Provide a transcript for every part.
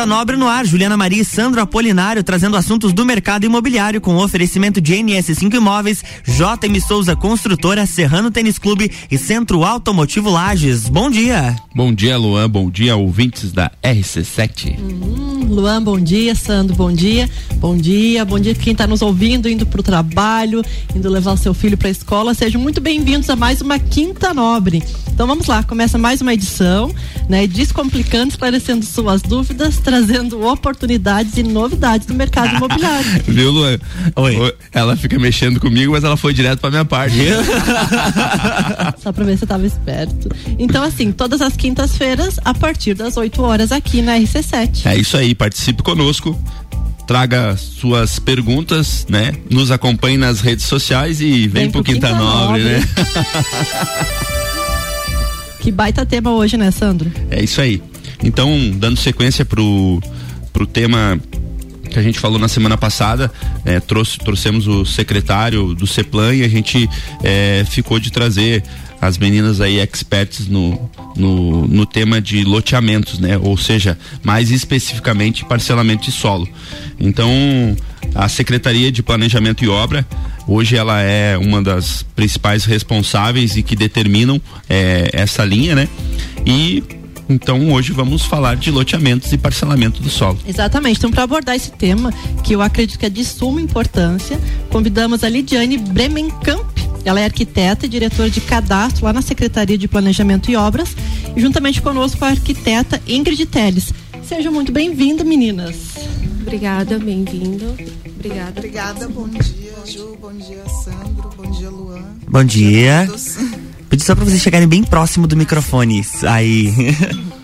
Quinta Nobre no ar, Juliana Maria e Sandro Apolinário trazendo assuntos do mercado imobiliário com oferecimento de NS5 Imóveis, JM Souza Construtora, Serrano Tênis Clube e Centro Automotivo Lages. Bom dia. Bom dia, Luan. Bom dia, ouvintes da RC7. Uhum. Luan, bom dia. Sandro, bom dia. Bom dia, bom dia quem está nos ouvindo, indo para o trabalho, indo levar o seu filho para a escola. Sejam muito bem-vindos a mais uma Quinta Nobre. Então vamos lá, começa mais uma edição, né? Descomplicando, esclarecendo suas dúvidas, trazendo oportunidades e novidades do mercado imobiliário. Viu, Luan? Oi. Ela fica mexendo comigo, mas ela foi direto para minha parte. Só para ver se eu tava esperto. Então, assim, todas as quintas-feiras, a partir das 8 horas, aqui na RC7. É isso aí, participe conosco traga suas perguntas, né? Nos acompanhe nas redes sociais e vem, vem pro, pro Quinta, Quinta Nobre, Nobre, né? que baita tema hoje, né, Sandro? É isso aí. Então, dando sequência pro, pro tema que a gente falou na semana passada, é, trouxe, trouxemos o secretário do CEPLAN e a gente é, ficou de trazer as meninas aí experts no, no, no, tema de loteamentos, né? Ou seja, mais especificamente parcelamento de solo. Então, a Secretaria de Planejamento e Obra, hoje ela é uma das principais responsáveis e que determinam é, essa linha, né? E então hoje vamos falar de loteamentos e parcelamento do solo. Exatamente. Então para abordar esse tema, que eu acredito que é de suma importância, convidamos a Lidiane Bremenkamp. Ela é arquiteta e diretora de cadastro lá na Secretaria de Planejamento e Obras, e juntamente conosco a arquiteta Ingrid Teles. Sejam muito bem-vindas, meninas. Obrigada, bem-vindo. Obrigada. Obrigada, bom dia, Ju, bom dia, Sandro, bom dia, Luan. Bom dia. Bom dia Pedi só pra vocês chegarem bem próximo do microfone. Aí.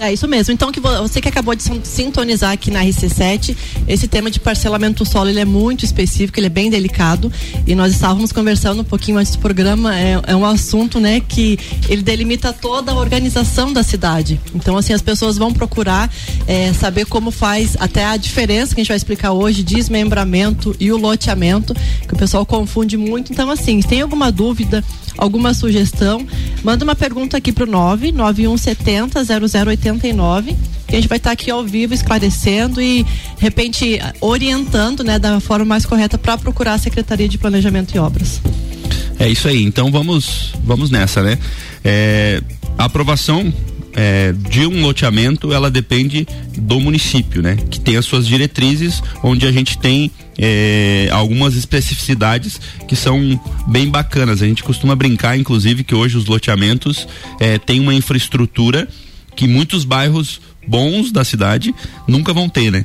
É isso mesmo. Então, que você que acabou de sintonizar aqui na RC7, esse tema de parcelamento do solo ele é muito específico, ele é bem delicado. E nós estávamos conversando um pouquinho antes do programa. É, é um assunto, né, que ele delimita toda a organização da cidade. Então, assim, as pessoas vão procurar é, saber como faz até a diferença que a gente vai explicar hoje, desmembramento e o loteamento, que o pessoal confunde muito. Então, assim, se tem alguma dúvida, alguma sugestão, manda uma pergunta aqui pro 99170 0089 que a gente vai estar aqui ao vivo esclarecendo e, de repente, orientando né, da forma mais correta para procurar a Secretaria de Planejamento e Obras. É isso aí, então vamos, vamos nessa, né? É, a aprovação é, de um loteamento, ela depende do município, né? Que tem as suas diretrizes, onde a gente tem é, algumas especificidades que são bem bacanas. A gente costuma brincar, inclusive, que hoje os loteamentos é, têm uma infraestrutura que muitos bairros bons da cidade nunca vão ter, né?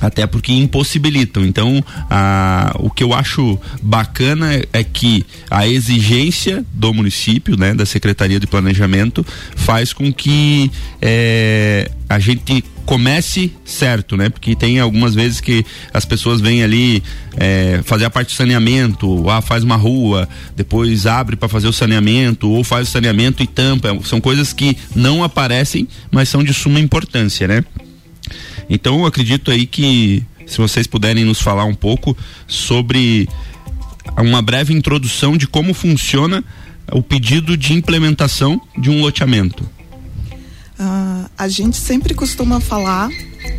Até porque impossibilitam. Então, a, o que eu acho bacana é que a exigência do município, né, da Secretaria de Planejamento, faz com que é, a gente comece certo, né? Porque tem algumas vezes que as pessoas vêm ali é, fazer a parte do saneamento, ah, faz uma rua, depois abre para fazer o saneamento, ou faz o saneamento e tampa. São coisas que não aparecem, mas são de suma importância, né? Então eu acredito aí que se vocês puderem nos falar um pouco sobre uma breve introdução de como funciona o pedido de implementação de um loteamento. Uh, a gente sempre costuma falar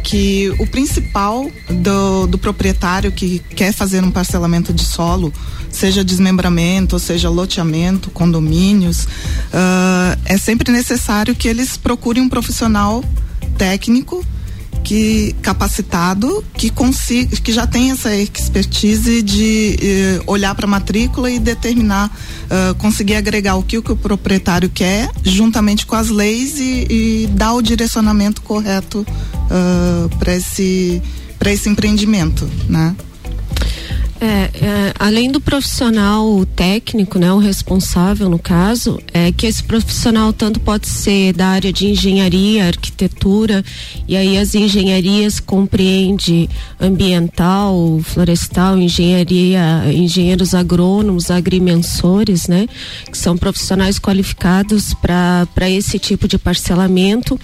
que o principal do, do, proprietário que quer fazer um parcelamento de solo, seja desmembramento, seja loteamento, condomínios, uh, é sempre necessário que eles procurem um profissional técnico que capacitado que consiga que já tem essa expertise de eh, olhar para a matrícula e determinar uh, conseguir agregar o que, o que o proprietário quer juntamente com as leis e, e dar o direcionamento correto uh, para esse para esse empreendimento né é, é, além do profissional técnico, né, o responsável no caso, é que esse profissional tanto pode ser da área de engenharia, arquitetura, e aí as engenharias compreende ambiental, florestal, engenharia, engenheiros agrônomos, agrimensores, né, que são profissionais qualificados para esse tipo de parcelamento.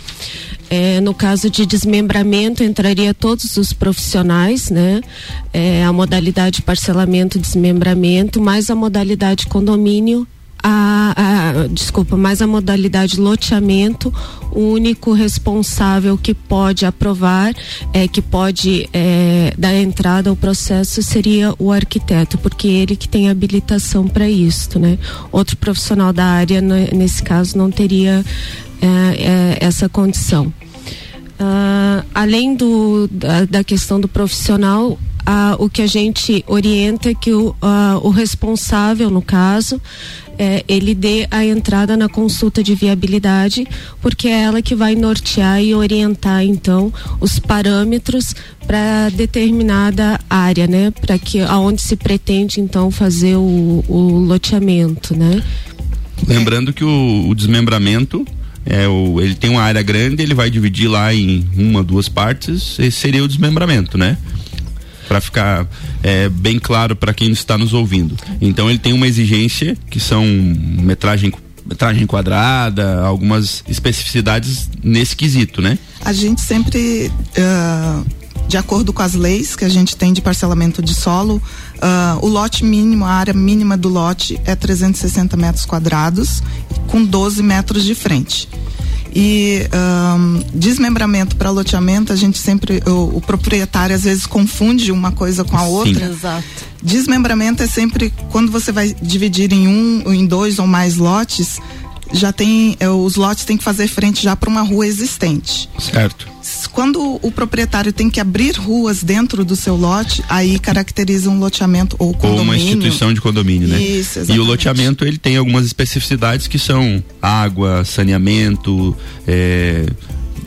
É, no caso de desmembramento, entraria todos os profissionais, né? É, a modalidade parcelamento, desmembramento, mais a modalidade condomínio, a, a, desculpa, mais a modalidade loteamento, o único responsável que pode aprovar, é, que pode é, dar entrada ao processo seria o arquiteto, porque ele que tem habilitação para isso, né? Outro profissional da área, nesse caso, não teria é, é, essa condição. Uh, além do, da, da, questão do profissional, uh, o que a gente orienta é que o, uh, o responsável, no caso, é, ele dê a entrada na consulta de viabilidade, porque é ela que vai nortear e orientar então os parâmetros para determinada área, né? Para que aonde se pretende então fazer o, o loteamento, né? Lembrando que o, o desmembramento é, o, ele tem uma área grande, ele vai dividir lá em uma, duas partes, esse seria o desmembramento, né? Para ficar é, bem claro para quem está nos ouvindo. Então ele tem uma exigência que são metragem metragem quadrada, algumas especificidades nesse quesito, né? A gente sempre uh, de acordo com as leis que a gente tem de parcelamento de solo, uh, o lote mínimo, a área mínima do lote é 360 metros quadrados, com 12 metros de frente. E um, desmembramento para loteamento, a gente sempre, o, o, proprietário às vezes confunde uma coisa com a outra. Sim. Exato. Desmembramento é sempre quando você vai dividir em um, em dois ou mais lotes, já tem, é, os lotes têm que fazer frente já para uma rua existente. Certo quando o proprietário tem que abrir ruas dentro do seu lote, aí caracteriza um loteamento ou condomínio. Ou uma instituição de condomínio, né? Isso, exatamente. E o loteamento ele tem algumas especificidades que são água, saneamento, é,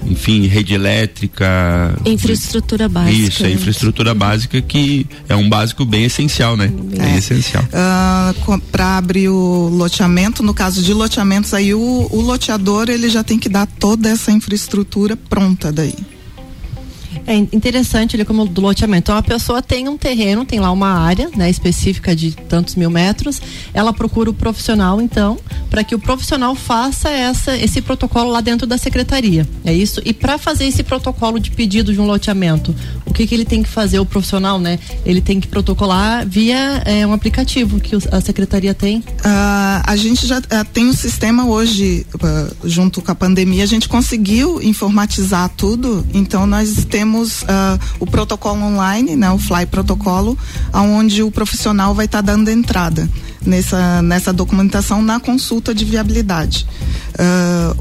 enfim, rede elétrica. Infraestrutura básica. Isso, a infraestrutura básica que é um básico bem essencial, né? Bem é. essencial. Uh, ah, Para abrir o loteamento, no caso de loteamentos, aí o, o loteador ele já tem que dar toda essa infraestrutura pronta daí. É interessante ele como do loteamento. Então a pessoa tem um terreno, tem lá uma área, né, específica de tantos mil metros. Ela procura o profissional, então, para que o profissional faça essa, esse protocolo lá dentro da secretaria. É isso. E para fazer esse protocolo de pedido de um loteamento, o que, que ele tem que fazer o profissional, né? Ele tem que protocolar via é, um aplicativo que a secretaria tem. Uh, a gente já uh, tem um sistema hoje uh, junto com a pandemia. A gente conseguiu informatizar tudo. Então nós temos o protocolo online, né, o Fly protocolo, aonde o profissional vai estar tá dando entrada nessa, nessa documentação na consulta de viabilidade.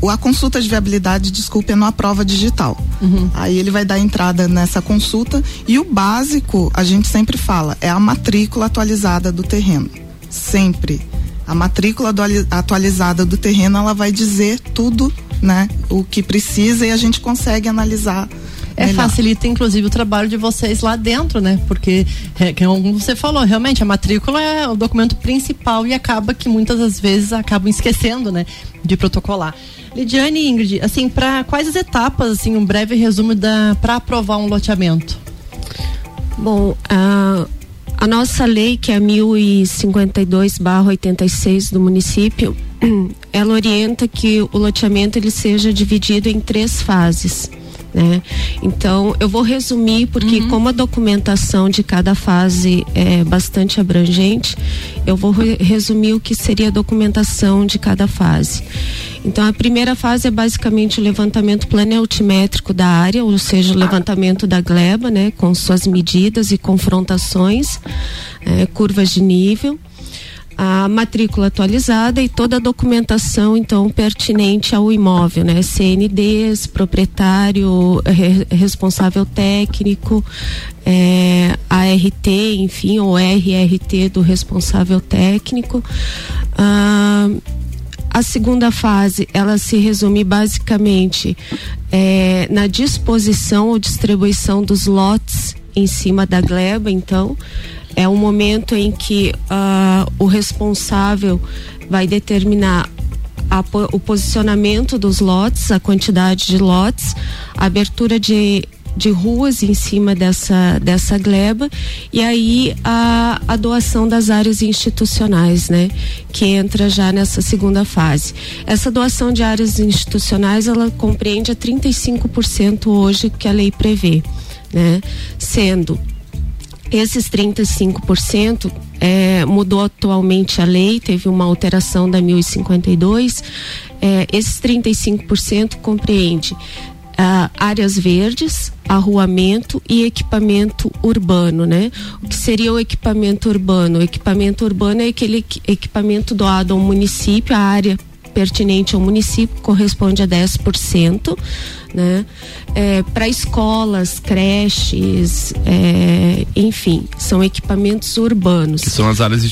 Uh, a consulta de viabilidade, desculpe, é numa prova digital. Uhum. Aí ele vai dar entrada nessa consulta e o básico, a gente sempre fala, é a matrícula atualizada do terreno. Sempre. A matrícula atualizada do terreno, ela vai dizer tudo, né? O que precisa e a gente consegue analisar é, facilita inclusive o trabalho de vocês lá dentro, né? Porque, é, como você falou, realmente a matrícula é o documento principal e acaba que muitas das vezes acabam esquecendo, né? De protocolar. Lidiane e Ingrid, assim, para quais as etapas, assim, um breve resumo da para aprovar um loteamento? Bom, a, a nossa lei, que é a 1052/86 do município, ela orienta que o loteamento ele seja dividido em três fases né? Então, eu vou resumir porque uhum. como a documentação de cada fase é bastante abrangente, eu vou re resumir o que seria a documentação de cada fase. Então, a primeira fase é basicamente o levantamento planaltimétrico da área, ou seja, o levantamento da gleba, né, com suas medidas e confrontações, é, curvas de nível a matrícula atualizada e toda a documentação então pertinente ao imóvel, né? CNDs, proprietário, re, responsável técnico, é, ART, enfim, ou RRT do responsável técnico. Ah, a segunda fase, ela se resume basicamente é, na disposição ou distribuição dos lotes em cima da gleba, então, é um momento em que uh, o responsável vai determinar a, o posicionamento dos lotes, a quantidade de lotes, a abertura de, de ruas em cima dessa, dessa gleba e aí a, a doação das áreas institucionais, né? Que entra já nessa segunda fase. Essa doação de áreas institucionais, ela compreende a 35% hoje que a lei prevê, né? Sendo esses 35% é, mudou atualmente a lei, teve uma alteração da 1052. É, esses 35% compreende Uh, áreas verdes, arruamento e equipamento urbano, né? O que seria o equipamento urbano? O equipamento urbano é aquele equipamento doado ao município, a área pertinente ao município corresponde a 10% né? É, para escolas, creches, é, enfim, são equipamentos urbanos. Que são as áreas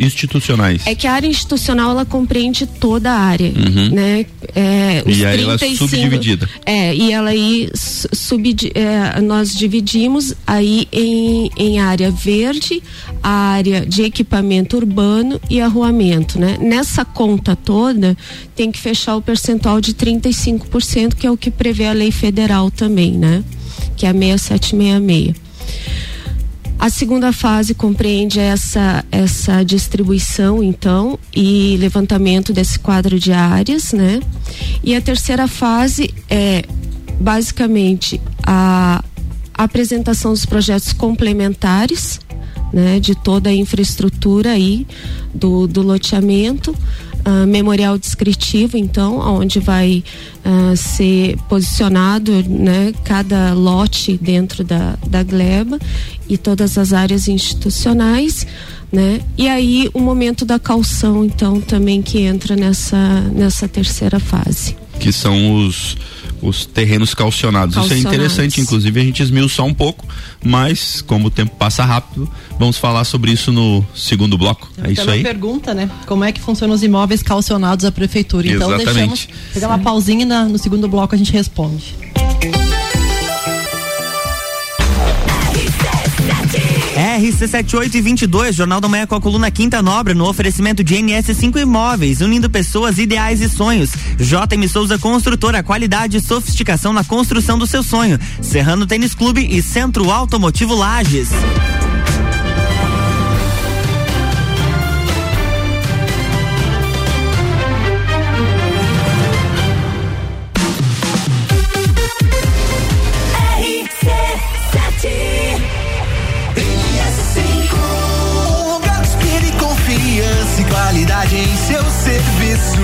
institucionais. É que a área institucional ela compreende toda a área, uhum. né? É, e aí 35, ela é subdividida. É, e ela aí sub, é, nós dividimos aí em, em área verde, a área de equipamento urbano e arruamento, né? Nessa conta toda tem que fechar o percentual de 35%, que é o que prevê a lei federal também, né? Que é a 6766. A segunda fase compreende essa, essa distribuição, então, e levantamento desse quadro de áreas, né? E a terceira fase é basicamente a apresentação dos projetos complementares, né? De toda a infraestrutura aí do, do loteamento uh, memorial descritivo, então, onde vai uh, ser posicionado né, cada lote dentro da, da gleba e todas as áreas institucionais. Né? E aí o momento da calção, então, também que entra nessa, nessa terceira fase. Que são os os terrenos calcionados. calcionados. Isso é interessante, inclusive a gente esmiuçar um pouco, mas como o tempo passa rápido, vamos falar sobre isso no segundo bloco. é isso aí. pergunta, né? Como é que funcionam os imóveis calcionados à prefeitura? Então Exatamente. deixamos pegar uma pausinha e na, no segundo bloco a gente responde. RC7822, Jornal da Manhã com a coluna Quinta Nobre, no oferecimento de NS5 Imóveis, unindo pessoas, ideais e sonhos. JM Souza Construtora, qualidade e sofisticação na construção do seu sonho. Serrano Tênis Clube e Centro Automotivo Lages. Em seu serviço.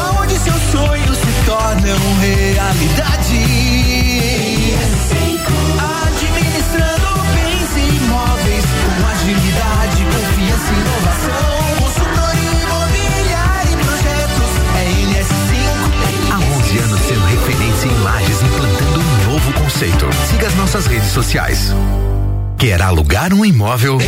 Aonde seus sonhos se tornam realidade. Administrando bens e imóveis com agilidade, confiança e inovação. E é NS5. Há 11 anos sendo referência em lajes, implantando um novo conceito. Siga as nossas redes sociais. Quer alugar um imóvel?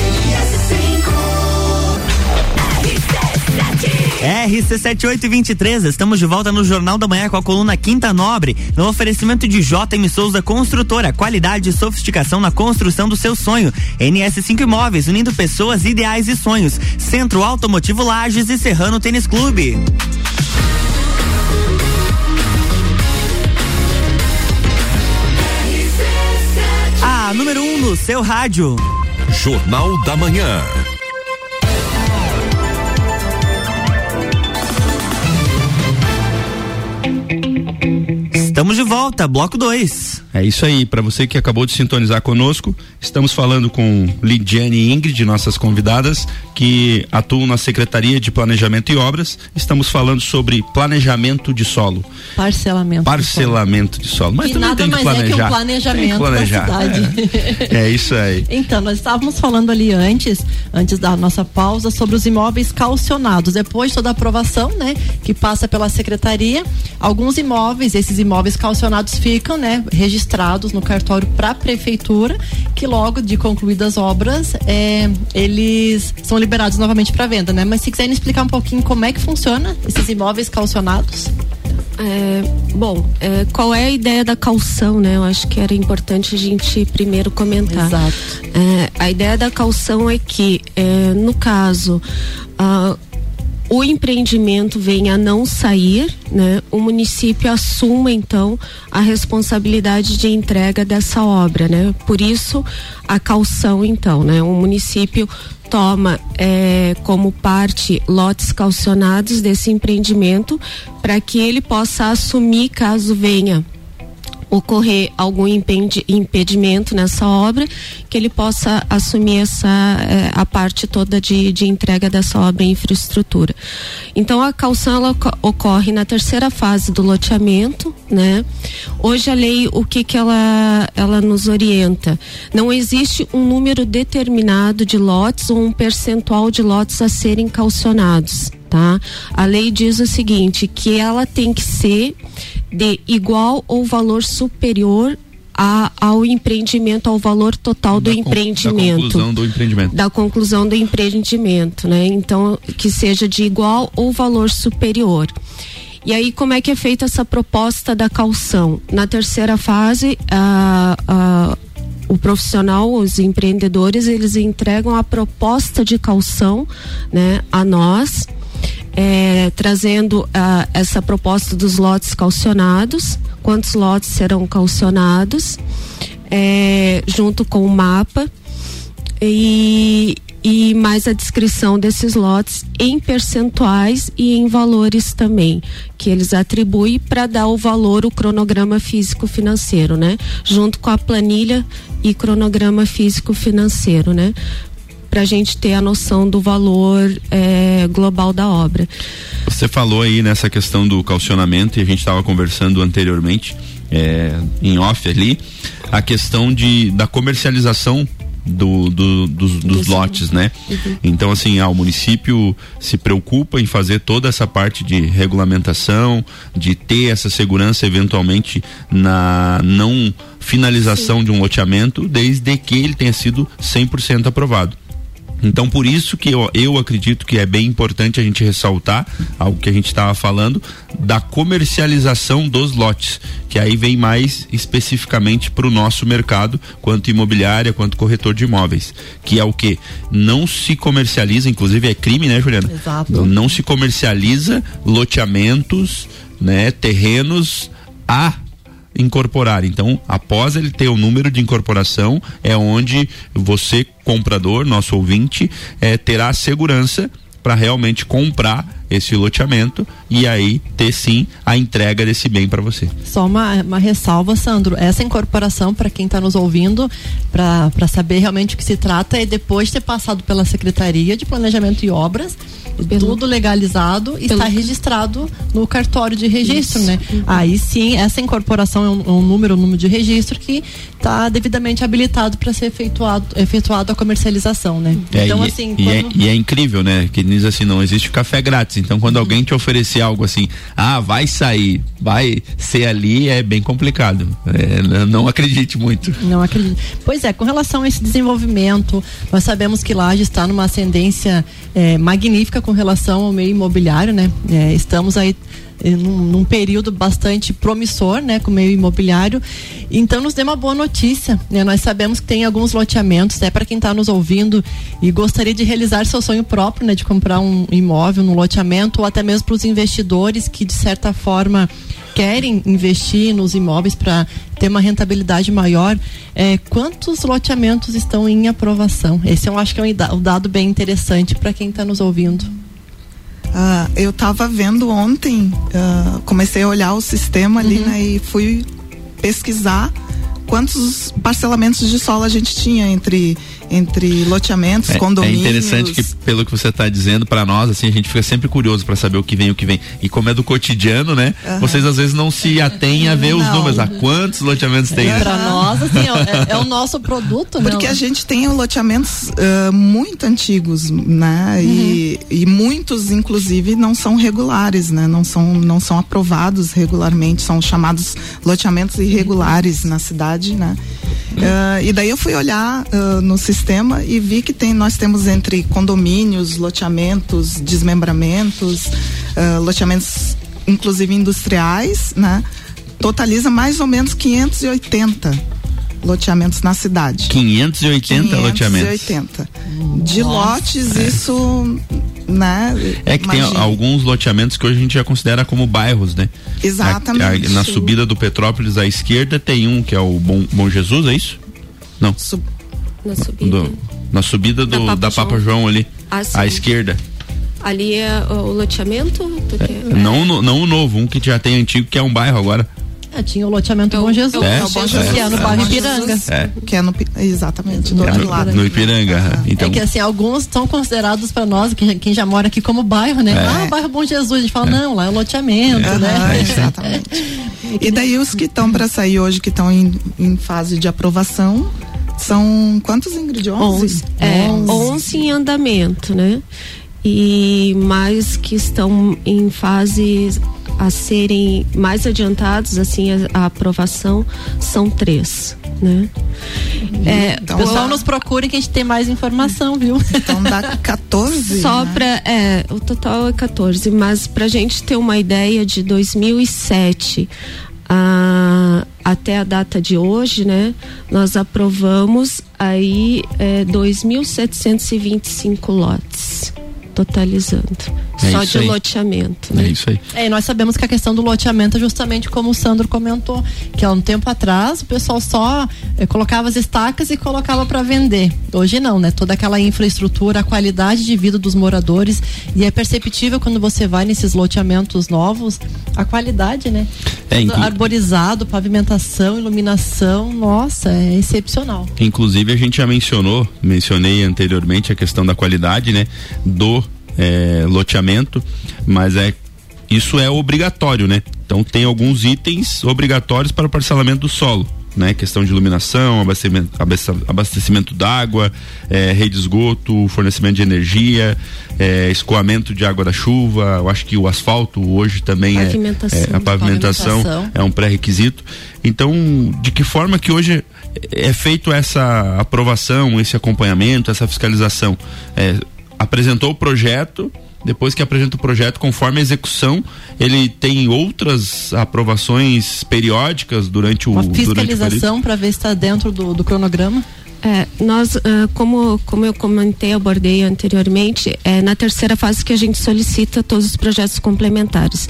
NS5. RC7823, estamos de volta no Jornal da Manhã com a coluna Quinta Nobre, no oferecimento de JM Souza Construtora, qualidade e sofisticação na construção do seu sonho. NS5 Imóveis, unindo pessoas, ideais e sonhos. Centro Automotivo Lages e Serrano Tênis Clube. A número 1 um no seu rádio. Jornal da Manhã. Estamos de volta, bloco 2. É isso aí, para você que acabou de sintonizar conosco, estamos falando com Lidiane e Ingrid, nossas convidadas, que atuam na Secretaria de Planejamento e Obras. Estamos falando sobre planejamento de solo. Parcelamento. Parcelamento de solo. Mas também tem que planejar. É que um planejamento que planejar. da cidade. É. é isso aí. então, nós estávamos falando ali antes, antes da nossa pausa, sobre os imóveis calcionados. Depois de toda a aprovação, né, que passa pela secretaria, alguns imóveis, esses imóveis calcionados ficam, né, registrados no cartório para a prefeitura, que logo de concluídas obras, é, eles são liberados novamente para venda, né? Mas se quiserem explicar um pouquinho como é que funciona esses imóveis calcionados. É, bom, é, qual é a ideia da calção, né? Eu acho que era importante a gente primeiro comentar. Exato. É, a ideia da calção é que, é, no caso, uh, o empreendimento venha a não sair, né, o município assuma então a responsabilidade de entrega dessa obra, né? Por isso a calção então, né? O município toma é, como parte lotes calcionados desse empreendimento para que ele possa assumir caso venha ocorrer algum impedimento nessa obra, que ele possa assumir essa eh, a parte toda de, de entrega dessa obra em infraestrutura. Então a calção ela ocorre na terceira fase do loteamento, né? Hoje a lei o que que ela ela nos orienta? Não existe um número determinado de lotes ou um percentual de lotes a serem calcionados tá? A lei diz o seguinte, que ela tem que ser de igual ou valor superior a, ao empreendimento, ao valor total do Da empreendimento. Da conclusão do empreendimento. Da conclusão do empreendimento, né? Então, que seja de igual ou valor superior. E aí, como é que é feita essa proposta da calção? Na terceira fase, a, a, o profissional, os empreendedores, eles entregam a proposta de calção, né, a nós, é, trazendo ah, essa proposta dos lotes calcionados, quantos lotes serão calcionados, é, junto com o mapa e, e mais a descrição desses lotes em percentuais e em valores também, que eles atribuem para dar o valor, o cronograma físico-financeiro, né? Junto com a planilha e cronograma físico-financeiro, né? Para a gente ter a noção do valor eh, global da obra. Você falou aí nessa questão do calcionamento e a gente estava conversando anteriormente, é, em off ali, a questão de, da comercialização do, do- dos, dos lotes, né? Então, assim, ah, o município se preocupa em fazer toda essa parte de regulamentação, de ter essa segurança eventualmente na não finalização de um loteamento, desde que ele tenha sido 100% aprovado. Então, por isso que eu, eu acredito que é bem importante a gente ressaltar algo que a gente estava falando da comercialização dos lotes, que aí vem mais especificamente para o nosso mercado, quanto imobiliária, quanto corretor de imóveis, que é o que não se comercializa, inclusive é crime, né, Juliana? Exato. Não se comercializa loteamentos, né, terrenos a incorporar. Então, após ele ter o número de incorporação, é onde você, comprador, nosso ouvinte, eh, terá a segurança para realmente comprar esse loteamento e aí ter sim a entrega desse bem para você. Só uma, uma ressalva, Sandro. Essa incorporação, para quem está nos ouvindo, para saber realmente o que se trata, é depois de ter passado pela Secretaria de Planejamento e Obras, Pelo- tudo legalizado e Pelo- está registrado no cartório de registro, Isso. né? Aí sim, essa incorporação é um, é um número, um número de registro que está devidamente habilitado para ser efetuado, efetuado a comercialização, né? então, e, assim, e é, e é incrível, né? Que diz assim, não existe café grátis. Então, quando alguém te oferecer algo assim, ah, vai sair, vai ser ali, é bem complicado. É, não acredite muito. Não acredito. Pois é, com relação a esse desenvolvimento, nós sabemos que Laje está numa ascendência eh, magnífica com relação ao meio imobiliário, né? Eh, estamos aí eh, num, num período bastante promissor, né, com o meio imobiliário. Então nos dê uma boa notícia, né? Nós sabemos que tem alguns loteamentos, né, para quem está nos ouvindo e gostaria de realizar seu sonho próprio, né, de comprar um imóvel no loteamento ou até mesmo para os investidores que de certa forma querem investir nos imóveis para ter uma rentabilidade maior, é, quantos loteamentos estão em aprovação? Esse eu acho que é um um dado bem interessante para quem está nos ouvindo. Ah, eu estava vendo ontem, ah, comecei a olhar o sistema ali, né, e fui pesquisar quantos parcelamentos de solo a gente tinha entre entre loteamentos, É, é condomínios. interessante que, pelo que você está dizendo para nós, assim, a gente fica sempre curioso para saber o que vem, o que vem. E como é do cotidiano, né? Vocês às vezes não se atêm a ver os Não. números, a quantos loteamentos tem. né? Para nós, assim, é, é o nosso produto, né? Porque a gente tem loteamentos ah, muito antigos, né? E, e muitos, inclusive, não são regulares, né? Não são, não são aprovados regularmente, são chamados loteamentos irregulares na cidade, né? Ah, e daí eu fui olhar ah, no sistema e vi que tem, nós temos entre condomínios, loteamentos, desmembramentos, ah, loteamentos, inclusive industriais, né? Totaliza mais ou menos 580 loteamentos na cidade. 580 loteamentos. 580. De lotes, isso, né? É que imagina. tem alguns loteamentos que hoje a gente já considera como bairros, né? Exatamente. A- a- na subida do Petrópolis à esquerda tem um que é o Bom, Bom Jesus, é isso? Não. Sub- Na subida. Do- na subida do, Da Papa da Papa João. João ali. Ah, à esquerda. Ali é o loteamento? Tu quer- Não, no- não o novo, um que já tem antigo, que é um bairro agora. É, tinha o loteamento Bom Jesus, É, é, o Bom é, Jesus, que é no é. bairro Ipiranga. É. Que é no, exatamente, do É outro no, lado. no Ipiranga. Então, é que assim, alguns são considerados para nós, quem, quem já mora aqui como bairro, né? É. Ah, bairro Bom Jesus. A gente fala, não, lá é o loteamento, né? exatamente. E daí os que estão para sair hoje, que estão em, em fase de aprovação, são quantos ingredientes? 11. É, 11 em andamento, né? E mais que estão em fase a serem mais adiantados, assim, a, a aprovação, são três, né? É, Então, O pessoal nos procure que a gente tem mais informação, viu? Então dá 14. Só né? pra. É, o total é 14, mas pra gente ter uma ideia de 2007 a- até a data de hoje, né? Nós aprovamos aí é, 2.725 lotes, totalizando. É só de aí. loteamento, é né? isso aí. É, e nós sabemos que a questão do loteamento é justamente como o Sandro comentou, que há um tempo atrás o pessoal só eh, colocava as estacas e colocava para vender. Hoje não, né? Toda aquela infraestrutura, a qualidade de vida dos moradores e é perceptível quando você vai nesses loteamentos novos, a qualidade, né? É, Tudo inclu- Arborizado, pavimentação, iluminação, nossa, é excepcional. Inclusive a gente já mencionou, mencionei anteriormente a questão da qualidade, né, do eh, loteamento, mas é isso é obrigatório, né? Então tem alguns itens obrigatórios para o parcelamento do solo. Né, questão de iluminação, abastecimento, abastecimento, d'água, eh, rede de esgoto, fornecimento de energia, eh, escoamento de água da chuva. Eu acho que o asfalto hoje também é- Pavimentação. é, a pavimentação, Pavimentação. é um pré-requisito. Então, de que forma que hoje é feito essa aprovação, esse acompanhamento, essa fiscalização? É, apresentou o projeto, depois que apresenta o projeto, conforme a execução, ele tem outras aprovações periódicas durante o Uma fiscalização para ver se está dentro do, do cronograma. É, nós, ah, como, como eu comentei, abordei anteriormente, é na terceira fase que a gente solicita todos os projetos complementares.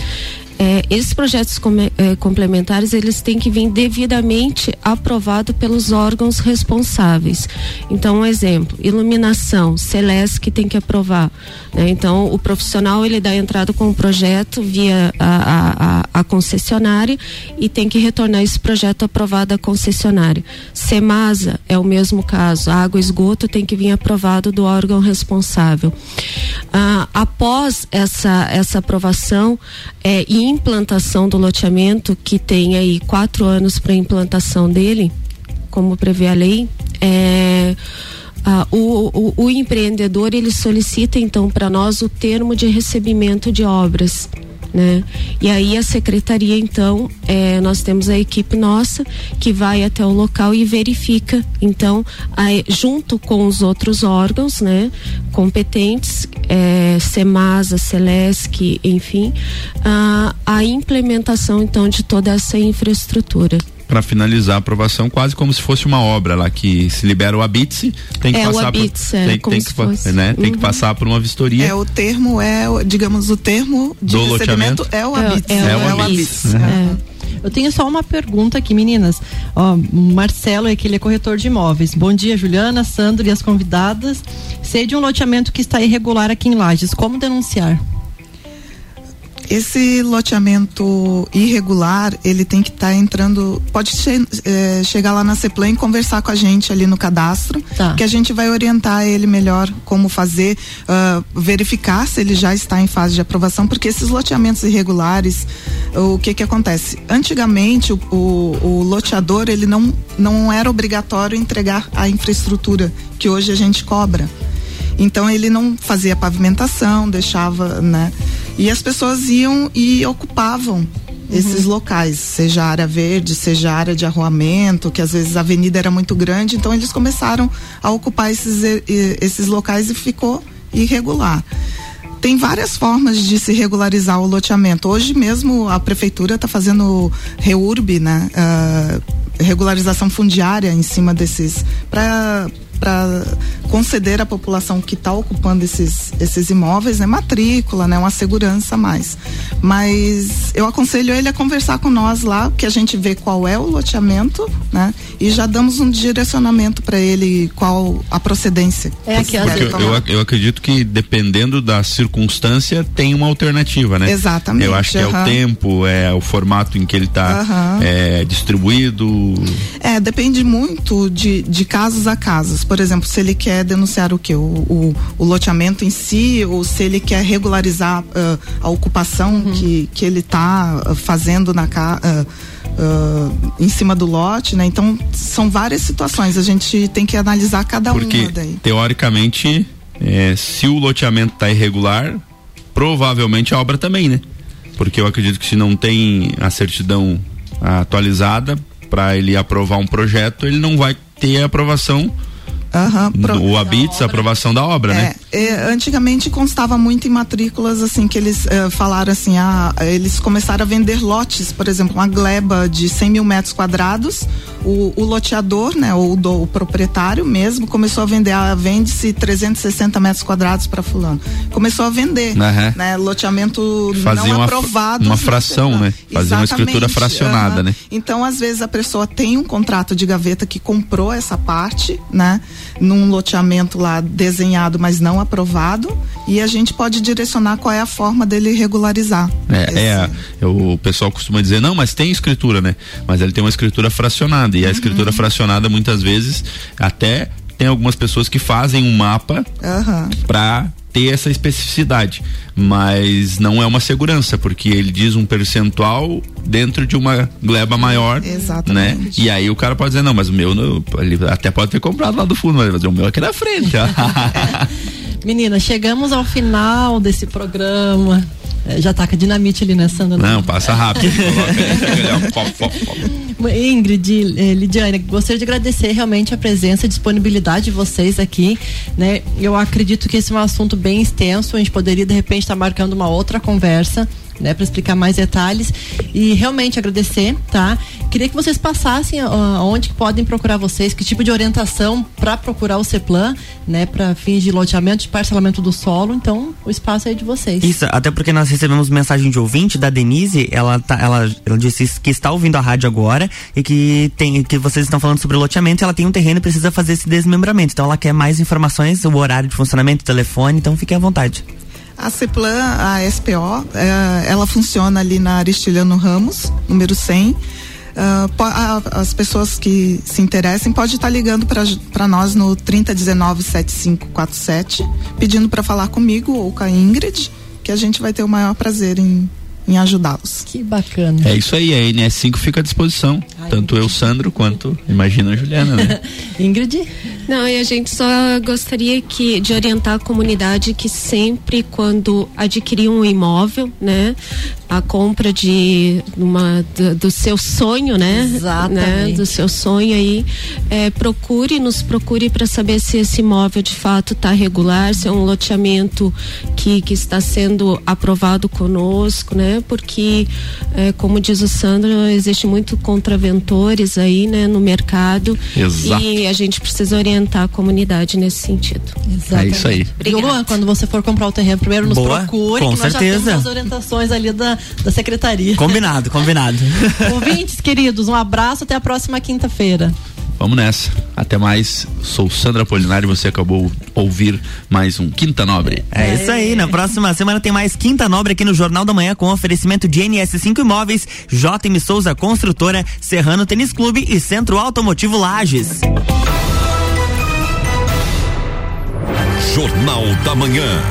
É, esses projetos come- eh, complementares eles têm que vir devidamente aprovado pelos órgãos responsáveis. Então, um exemplo, iluminação, Celeste que tem que aprovar. né? Então, o profissional ele dá entrada com o projeto via a, a, a, a concessionária e tem que retornar esse projeto aprovado à concessionária. Semasa é o mesmo caso, água e esgoto tem que vir aprovado do órgão responsável. Ah, após essa, essa aprovação é, e implantação do loteamento, que tem aí quatro anos para implantação dele, como prevê a lei, é, ah, o, o, o empreendedor ele solicita então para nós o termo de recebimento de obras. Né? E aí a secretaria então eh, nós temos a equipe nossa que vai até o local e verifica então junto com os outros órgãos né competentes eh, Semasa, Celesc, enfim a, a implementação então de toda essa infraestrutura Para finalizar a aprovação, quase como se fosse uma obra lá que se libera o habite tem que É, o passar habite, por, é, tem, tem se que, fosse. né, tem que Uhum. passar por uma vistoria. É, o termo é, o- digamos, o termo de Do recebimento loteamento? é o É, habite. é o habite. habite. Aham. Eu tenho só uma pergunta aqui, meninas. Ó, o Marcelo é que ele é corretor de imóveis. Bom dia, Juliana, Sandro e as convidadas. Sei de um loteamento que está irregular aqui em Lages. Como denunciar? Esse loteamento irregular, ele tem que estar entrando. Pode che- eh, chegar lá na CEPLAN e conversar com a gente ali no cadastro, Tá. que a gente vai orientar ele melhor como fazer, ah, verificar se ele já está em fase de aprovação, porque esses loteamentos irregulares, o que que acontece? Antigamente, o, o, o loteador, ele não, não era obrigatório entregar a infraestrutura que hoje a gente cobra. Então ele não fazia pavimentação, deixava, né? E as pessoas iam e ocupavam esses locais, seja área verde, seja área de arruamento, que às vezes a avenida era muito grande, então eles começaram a ocupar esses, esses locais e ficou irregular. Tem várias formas de se regularizar o loteamento. Hoje mesmo a prefeitura está fazendo reurb, né? Ah, regularização fundiária em cima desses para conceder à população que está ocupando esses, esses imóveis, né, matrícula, né, uma segurança a mais. Mas eu aconselho ele a conversar com nós lá, que a gente vê qual é o loteamento, né, e já damos um direcionamento para ele qual a procedência. É que eu, eu, eu, acredito que dependendo da circunstância tem uma alternativa, né? Exatamente. Eu acho que uhum. é o tempo, é o formato em que ele está uhum. é, distribuído. É, depende muito de, de casos a casos. Por exemplo, se ele quer denunciar o que? O, o, o, loteamento em si, ou se ele quer regularizar uh, a ocupação uhum. que, que ele está uh, fazendo na casa. Uh, Uh, em cima do lote, né? Então são várias situações. A gente tem que analisar cada Porque, uma daí. Teoricamente, é, se o loteamento está irregular, provavelmente a obra também, né? Porque eu acredito que se não tem a certidão atualizada para ele aprovar um projeto, ele não vai ter a aprovação Uhum, pro... O ABITS, a aprovação da obra, é, né? É, antigamente constava muito em matrículas, assim, que eles uh, falaram assim, ah, eles começaram a vender lotes, por exemplo, uma gleba de 100 mil metros quadrados, o, o loteador, né, ou do, o proprietário mesmo, começou a vender, ah, vende-se 360 metros quadrados para fulano. Começou a vender, uhum. né, loteamento Fazia não uma, aprovado. Uma fração, né? Fazia uma escritura fracionada, né? Então, às vezes, a pessoa tem um contrato de gaveta que comprou essa parte, né? num loteamento lá desenhado, mas não aprovado, e a gente pode direcionar qual é a forma dele regularizar. É, é o pessoal costuma dizer, não, mas tem escritura, né? Mas ele tem uma escritura fracionada, e a uhum. escritura fracionada muitas vezes até tem algumas pessoas que fazem um mapa uhum. para ter essa especificidade, mas não é uma segurança, porque ele diz um percentual dentro de uma gleba maior, Exatamente. né? E aí o cara pode dizer, não, mas o meu, ele até pode ter comprado lá do fundo, mas o meu é aqui na frente. Menina, chegamos ao final desse programa. É, já tá com a dinamite ali, né, Sandra? Não, passa rápido. Ingrid, eh, Lidiane, gostaria de agradecer realmente a presença e disponibilidade de vocês aqui, né? Eu acredito que esse é um assunto bem extenso, a gente poderia de repente estar tá marcando uma outra conversa né, para explicar mais detalhes e realmente agradecer, tá? Queria que vocês passassem uh, onde podem procurar vocês, que tipo de orientação para procurar o CEPLAN, né, para fins de loteamento, de parcelamento do solo. Então, o espaço é de vocês. Isso, até porque nós recebemos mensagem de ouvinte da Denise, ela tá, ela, ela disse que está ouvindo a rádio agora e que tem que vocês estão falando sobre loteamento, ela tem um terreno e precisa fazer esse desmembramento. Então, ela quer mais informações, o horário de funcionamento, o telefone, então fique à vontade. A CEPLAN, a SPO, é, ela funciona ali na Aristiliano Ramos, número 100. Uh, a, as pessoas que se interessem podem estar ligando para nós no 3019-7547, pedindo para falar comigo ou com a Ingrid, que a gente vai ter o maior prazer em em ajudá-los. Que bacana. É isso aí, a NS5 fica à disposição. Tanto eu, Sandro, quanto imagina a Juliana, né? Ingrid? Não, e a gente só gostaria que de orientar a comunidade que sempre quando adquirir um imóvel, né, a compra de uma do, do seu sonho, né, Exatamente. né, do seu sonho aí, é, procure, nos procure para saber se esse imóvel de fato está regular, se é um loteamento que que está sendo aprovado conosco, né, porque é, como diz o Sandro, existe muito contraventores aí, né, no mercado Exato. e a gente precisa orientar a comunidade nesse sentido. Exatamente. É isso aí. Obrigada. Luan, quando você for comprar o terreno, primeiro nos Boa, procure, com que nós certeza. já temos as orientações ali da, da secretaria. Combinado, combinado. Ouvintes queridos, um abraço, até a próxima quinta-feira. Vamos nessa. Até mais. Sou Sandra Polinário e você acabou ouvir mais um Quinta Nobre. É, é isso aí. Na próxima semana tem mais Quinta Nobre aqui no Jornal da Manhã com oferecimento de NS5 Imóveis, JM Souza Construtora, Serrano Tênis Clube e Centro Automotivo Lages. Jornal da Manhã.